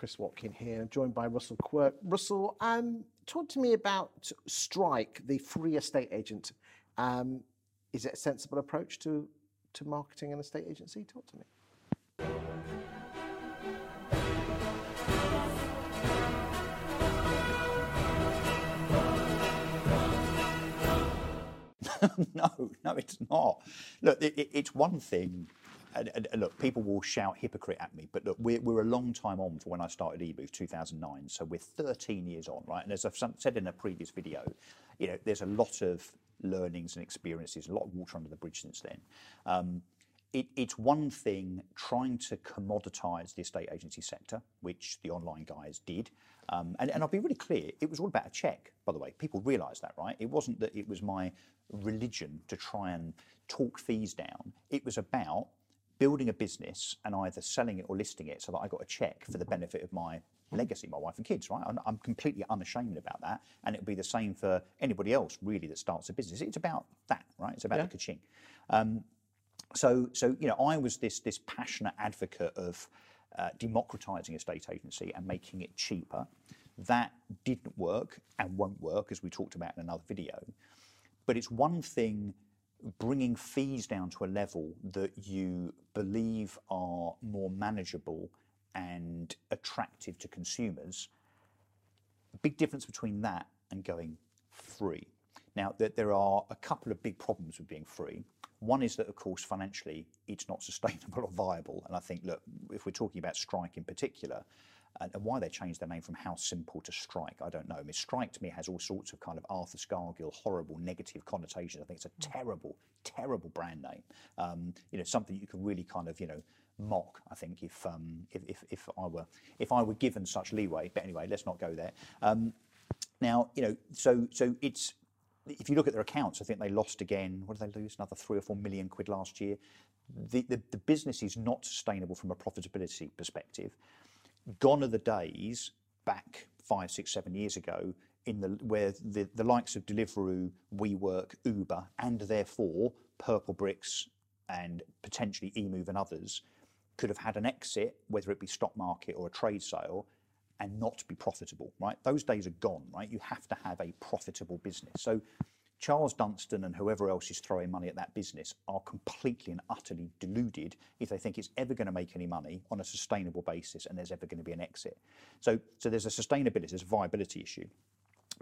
Chris Watkin here, joined by Russell Quirk. Russell, um, talk to me about Strike, the free estate agent. Um, is it a sensible approach to, to marketing an estate agency? Talk to me. no, no, it's not. Look, it, it, it's one thing. Look, people will shout hypocrite at me, but look, we're, we're a long time on for when I started eMoov, 2009. So we're 13 years on, right? And as I've said in a previous video, you know, there's a lot of learnings and experiences, a lot of water under the bridge since then. Um, it, it's one thing trying to commoditize the estate agency sector, which the online guys did. Um, and, and I'll be really clear, it was all about a check, by the way. People realise that, right? It wasn't that it was my religion to try and talk fees down. It was about building a business and either selling it or listing it so that I got a check for the benefit of my legacy, my wife and kids, right? I'm, I'm completely unashamed about that. And it would be the same for anybody else, really, that starts a business. It's about that, right? It's about Yeah. the ka-ching. Um, so, so you know, I was this this passionate advocate of uh, democratizing estate agency and making it cheaper. That didn't work and won't work, as we talked about in another video. But it's one thing bringing fees down to a level that you believe are more manageable and attractive to consumers big difference between that and going free. Now, there, there are a couple of big problems with being free. One is that, of course, financially, it's not sustainable or viable. And I think, look, if we're talking about Strike in particular, and, and why they changed their name from HouseSimple to Strike, I don't know. I mean, Strike to me has all sorts of kind of Arthur Scargill, horrible negative connotations. I think it's a terrible, terrible brand name. Um, you know, something you can really kind of, you know, mock. I think if um, if, if if I were if I were given such leeway. But anyway, let's not go there. Um, now, you know, so so it's if you look at their accounts, I think they lost again. What did they lose? Another three or four million quid last year. The, the, the business is not sustainable from a profitability perspective. Gone are the days back five, six, seven years ago in the where the, the likes of Deliveroo, WeWork, Uber, and therefore Purple Bricks and potentially eMoov and others could have had an exit, whether it be stock market or a trade sale, and not be profitable, right? Those days are gone, right? You have to have a profitable business. So Charles Dunstone and whoever else is throwing money at that business are completely and utterly deluded if they think it's ever going to make any money on a sustainable basis and there's ever going to be an exit. So, so there's a sustainability, there's a viability issue.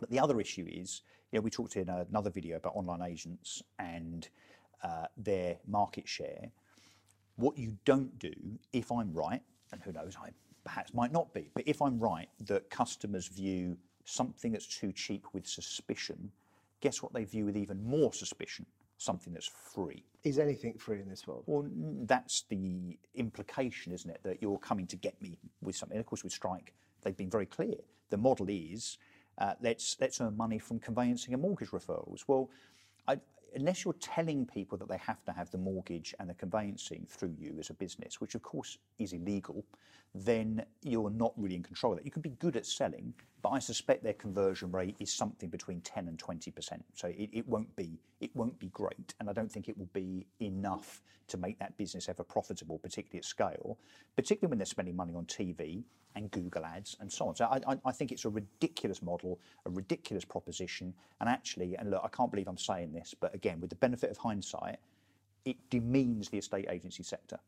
But the other issue is, you know, we talked in another video about online agents and uh, their market share. What you don't do, if I'm right, and who knows, I perhaps might not be, but if I'm right that customers view something that's too cheap with suspicion, guess what they view with even more suspicion? Something that's free. Is anything free in this world? Well, that's the implication, isn't it? That you're coming to get me with something. And of course, with Strike, they've been very clear. The model is uh, let's let's earn money from conveyancing and mortgage referrals. Well, I, unless you're telling people that they have to have the mortgage and the conveyancing through you as a business, which of course is illegal, then you're not really in control of that. You can be good at selling, but I suspect their conversion rate is something between 10 and 20 percent. So it, it won't be won't be great, and I don't think it will be enough to make that business ever profitable, particularly at scale, particularly when they're spending money on TV and Google ads and so on. So I, I, I think it's a ridiculous model, a ridiculous proposition, and actually, and look, I can't believe I'm saying this, but again, with the benefit of hindsight, it demeans the estate agency sector.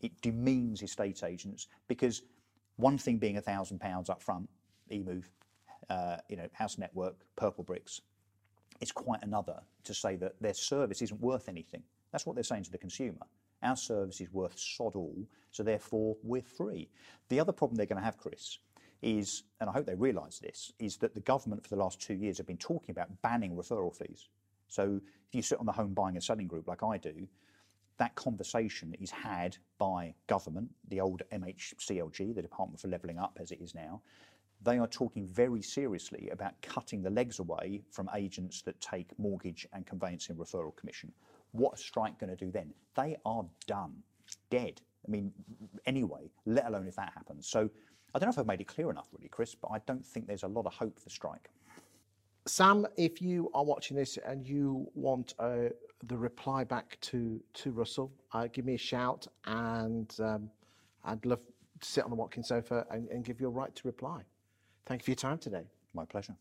It demeans estate agents because one thing being a thousand pounds up front, eMoov, uh, you know, House Network, Purple Bricks, it's quite another to say that their service isn't worth anything. That's what they're saying to the consumer. Our service is worth sod all, so therefore we're free. The other problem they're going to have, Chris, is, and I hope they realise this, is that the government for the last two years have been talking about banning referral fees. So if you sit on the home buying and selling group like I do, that conversation is had by government, the old MHCLG, the Department for Levelling Up as it is now. They are talking very seriously about cutting the legs away from agents that take mortgage and conveyancing referral commission. What is Strike going to do then? They are done, dead. I mean, anyway, let alone if that happens. So I don't know if I've made it clear enough, really, Chris, but I don't think there's a lot of hope for Strike. Sam, if you are watching this and you want uh, the reply back to to Russell, uh, give me a shout, and um, I'd love to sit on the Watkin's sofa and, and give you a right to reply. Thank you for your time today. My pleasure.